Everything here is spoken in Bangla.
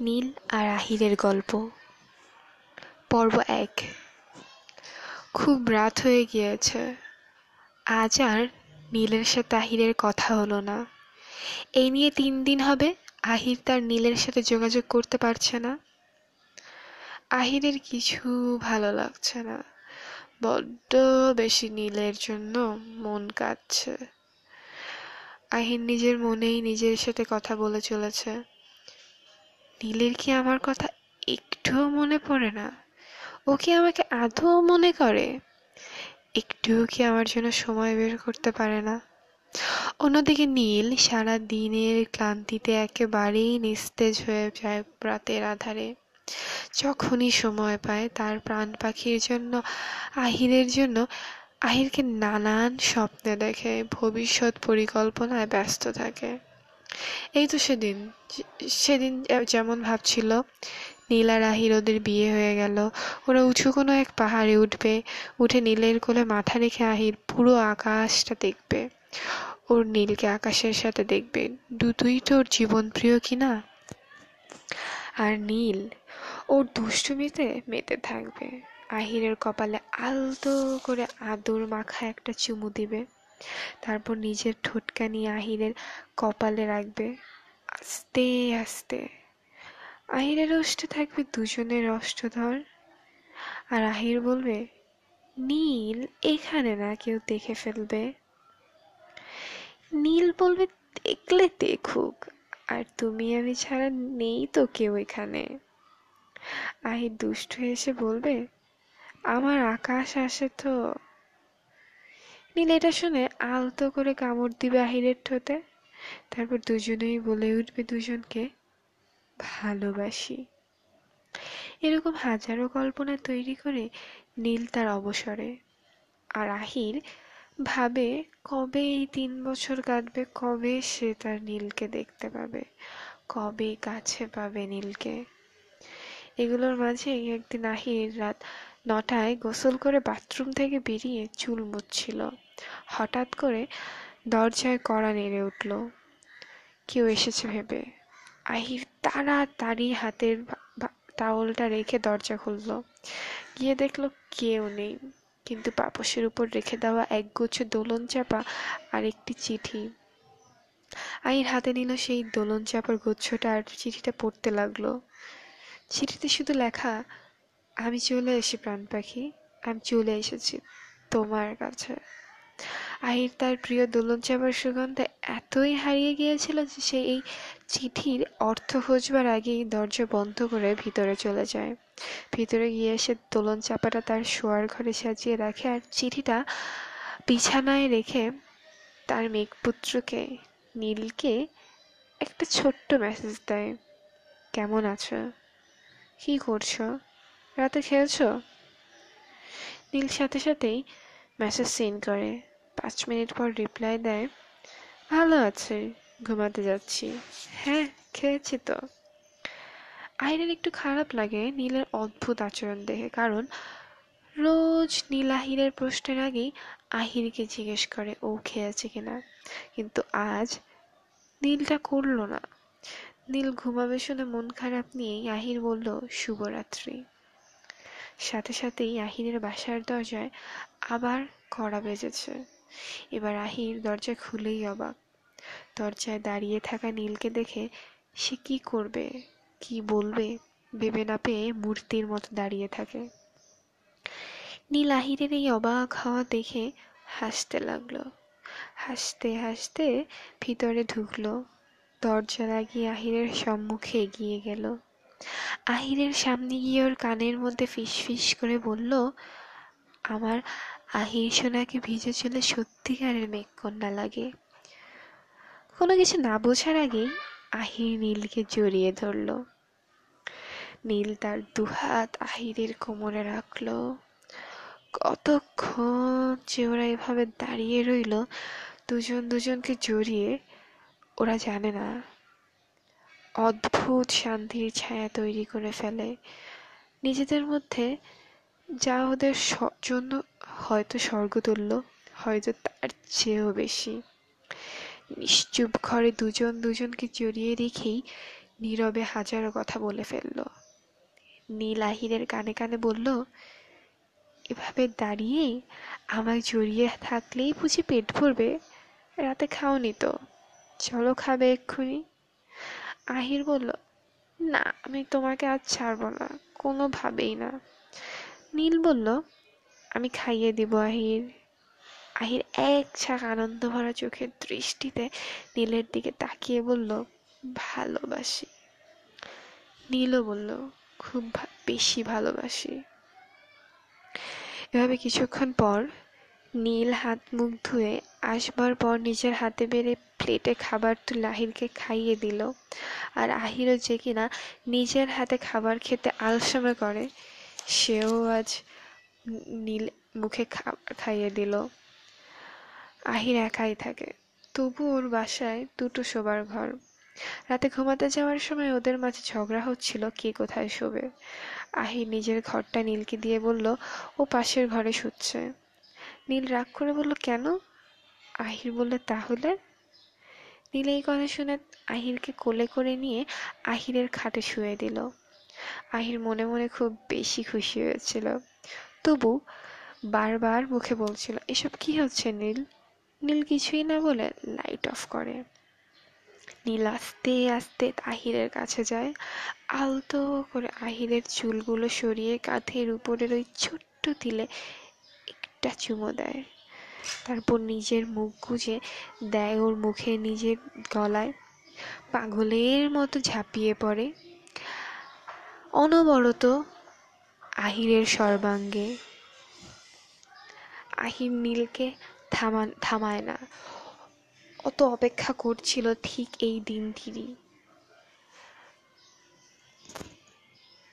নীল আর আহিরের গল্প। পর্ব এক। খুব রাত হয়ে গিয়েছে। আজ আর নীলের সাথে আহিরের কথা হলো না। এই নিয়ে তিন দিন হবে আহির তার নীলের সাথে যোগাযোগ করতে পারছে না। আহিরের কিছু ভালো লাগছে না। বড্ড বেশি নীলের জন্য মন কাঁদছে। আহির নিজের মনেই নিজের সাথে কথা বলে চলেছে। নীলের কি আমার কথা একটুও মনে পড়ে না? ও কি আমাকে আদৌ মনে করে? একটুও কি আমার জন্য সময় বের করতে পারে না? অন্যদিকে নীল সারা দিনের ক্লান্তিতে একেবারেই নিস্তেজ হয়ে যায় রাতের আধারে। যখনই সময় পায় তার প্রাণ পাখির জন্য, আহিরের জন্য, আহিরকে নানান স্বপ্নে দেখে, ভবিষ্যৎ পরিকল্পনায় ব্যস্ত থাকে। এই তো সেদিন। সেদিন যেমন ভাবছিল, নীলা রাহির ওদের বিয়ে হয়ে গেল। ওরা উঁচু কোনো এক পাহাড়ে উঠবে, উঠে নীলের কোলে মাথা রেখে আহির পুরো আকাশটা দেখবে। ওর নীলকে আকাশের সাথে দেখবে। দুটোই তো ওর জীবন প্রিয় কিনা আর নীল, ওর দুষ্টুমিতে মেতে থাকবে। আহিরের কপালে আলতো করে আদর মাখা একটা চুমু দিবে। তারপর নিজের ঠোঁটকা নিয়ে আহিরের কপালে রাখবে। আস্তে আস্তে। আহিরের অষ্টে থাকবে, দুজনের অষ্টধর। আর আহির বলবে, নীল, এখানে না কেউ দেখে ফেলবে। নীল বলবে, দেখলে দেখুক। আর তুমি আমি ছাড়া নেই তো কেউ এখানে। আহির দুষ্ট এসে বলবে, আমার আকাশ আসে তো। নীল, এটা শুনে আলতো করে কামড় দিবে আহিরের ঠোঁটে। তারপর দুজনেই বলে উঠবে দুজনকে, ভালোবাসি। এরকম হাজারো কল্পনা তৈরি করে নীল তার অবসরে। আর আহির ভাবে কবে এই তিন বছর কাটবে, কবে সে তার নীলকে দেখতে পাবে, কবে কাছে পাবে নীলকে। এগুলোর মাঝে একদিন আহির রাত নটায় গোসল করে বাথরুম থেকে বেরিয়ে চুল মুছছিল। হঠাৎ করে দরজায় কড়া নেড়ে উঠল। কেউ এসেছে ভেবে। আহির তাড়াতাড়ি হাতের টাওয়ালটা রেখে দরজা খুলল। গিয়ে দেখল কেউ নেই। কিন্তু পাপসের উপর রেখে দেওয়া একগুচ্ছ দোলন চাপা আর একটি চিঠি। আহির হাতে নিল সেই দোলন চাপার গুচ্ছটা আর চিঠিটা পড়তে লাগল। চিঠিতে শুধু লেখা আমি চলে এসি প্রাণ পাখি। আমি চলে এসেছি তোমার কাছে। আহির তার প্রিয় দোলন চাপার সুগন্ধে এতই হারিয়ে গিয়েছিল যে সে এই চিঠির অর্থ খোঁজবার আগেই দরজা বন্ধ করে ভিতরে চলে যায়। ভিতরে গিয়ে সে দোলন চাপাটা তার শোয়ার ঘরে সাজিয়ে রাখে আর চিঠিটা বিছানায় রেখে তার মেঘপুত্রকে, নীলকে একটা ছোট্ট মেসেজ দেয়। কেমন আছো? কী করছ? রাতে খেয়েছো নীল সাথে সাথেই মেসেজ সেন্ড করে। পাঁচ মিনিট পর রিপ্লাই দেয়, ভালো আছে, ঘুমাতে যাচ্ছি। হ্যাঁ খেয়েছি তো। আইনের একটু খারাপ লাগে নীলের অদ্ভুত আচরণ দেখে, কারণ রোজ নীল আহিরের প্রশ্নের আগেই আহিরকে জিজ্ঞেস করে, ও খেয়েছে কিনা? কিন্তু আজ নীলটা করল না। নীল ঘুমাবে শুনে মন খারাপ নিয়েই আহির বলল, শুভরাত্রি। সাথে সাথেই আহিরের বাসার দরজায় আবার কড়া বেজেছে। এবার আহির দরজা খুলেই অবাক। দরজায় দাঁড়িয়ে থাকা নীলকে দেখে সে কি করবে, কি বলবে, ভেবে না পেয়ে মূর্তির মতো দাঁড়িয়ে থাকে। নীল আহিরের এই অবাক হওয়া দেখে হাসতে লাগল। হাসতে হাসতে ভিতরে ঢুকলো। দরজা লাগিয়ে আহিরের সম্মুখে এগিয়ে গেল। আহিরের সামনে গিয়ে ওর কানের মধ্যে ফিস ফিস করে বলল, আমার আহির সোনাকে ভিজে চলে সত্যিকারের মেঘকন্যা লাগে। কোনো কিছু না বোঝার আগেই আহির নীলকে জড়িয়ে ধরল। নীল তার দুহাত আহিরের কোমরে রাখল। কতক্ষণ যে ওরা এভাবে দাঁড়িয়ে রইল, দুজন দুজনকে জড়িয়ে ওরা জানে না। অদ্ভুত শান্তির ছায়া তৈরি করে ফেলে। নিজেদের মধ্যে যা ওদের জন্য হয়তো স্বর্গতুল্য, হয়তো তার চেয়েও বেশি। নিশ্চুপ ঘরে দুজন দুজনকে জড়িয়ে রেখেই নীরবে হাজারো কথা বলে ফেলল। নীল আহিরের কানে কানে বলল, এভাবে দাঁড়িয়েই আমায় জড়িয়ে থাকলেই বুঝি পেট ভরবে? রাতে খাওনি তো। চলো খাবে এক্ষুনি। আহির বলল, না, আমি তোমাকে আজ ছাড়বো না, কোনোভাবেই না। নীল বলল, আমি খাইয়ে দিব, আহির। আহির এক ছাক আনন্দ ভরা চোখের দৃষ্টিতে নীলের দিকে তাকিয়ে বলল, ভালোবাসি। নীলও বলল, খুব বেশি ভালোবাসি। এভাবে কিছুক্ষণ পর নীল হাত মুখ ধুয়ে আসবার পর নিজের হাতে বেড়ে প্লেটে খাবার তুলে আহিরকে খাইয়ে দিল। আর আহিরও যে কিনা নিজের হাতে খাবার খেতে আলসামে করে, সেও আজ নীল মুখে খাবার খাইয়ে দিল। আহির একাই থাকে। তবু ওর বাসায় দুটো শোবার ঘর। রাতে ঘুমাতে যাওয়ার সময় ওদের মাঝে ঝগড়া হচ্ছিল কে কোথায় শোবে। আহির নিজের ঘরটা নীলকে দিয়ে বলল, ও পাশের ঘরে শুচ্ছে। নীল রাগ করে বলল, কেন? আহির বলল, তাহলে? নীল এই কথা শুনে আহিরকে কোলে করে নিয়ে আহিরের খাটে শুয়ে দিল। আহির মনে মনে খুব বেশি খুশি হয়েছিল। তবু বারবার মুখে বলছিল, এসব কি হচ্ছে নীল? নীল কিছুই না বলে লাইট অফ করে। নীল আস্তে আস্তে আহিরের কাছে যায়। আলতো করে আহিরের চুলগুলো সরিয়ে কাঁধের উপরের ওই ছোট্ট তিলে একটা চুমো দেয়। তারপর নিজের মুখ গুজে দেয় ওর মুখে নিজের গলায়। পাগলের মতো ঝাঁপিয়ে পড়ে। অনবরত আহিরের সর্বাঙ্গে। আহির নীলকে থামান থামায় না। অত অপেক্ষা করছিল ঠিক এই দিনটিরই